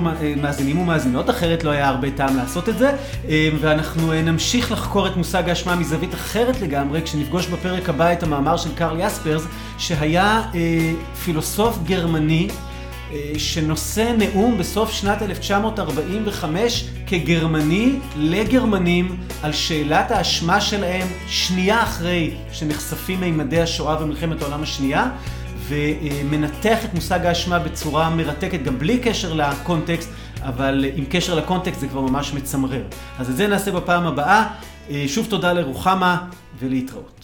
מאזינים ומאזינות, אחרת לא היה הרבה טעם לעשות את זה. אה, ואנחנו אה, נמשיך לחקור את מושג האשמה מזווית אחרת לגמרי, כשנפגוש בפרק הבא את המאמר של קרל יספרס, שהיה אה, פילוסוף גרמני. אה, שנושא נאום בסוף שנת 1945 כגרמני לגרמנים על שאלת האשמה שלהם שנייה אחרי שנחשפים מימדי השואה ומלחמת העולם השנייה ומנתח את מושג האשמה בצורה מרתקת גם בלי קשר לקונטקסט אבל עם קשר לקונטקסט זה כבר ממש מצמרר. אז את זה נעשה בפעם הבאה. אה, שוב תודה לרוחמה ולהתראות.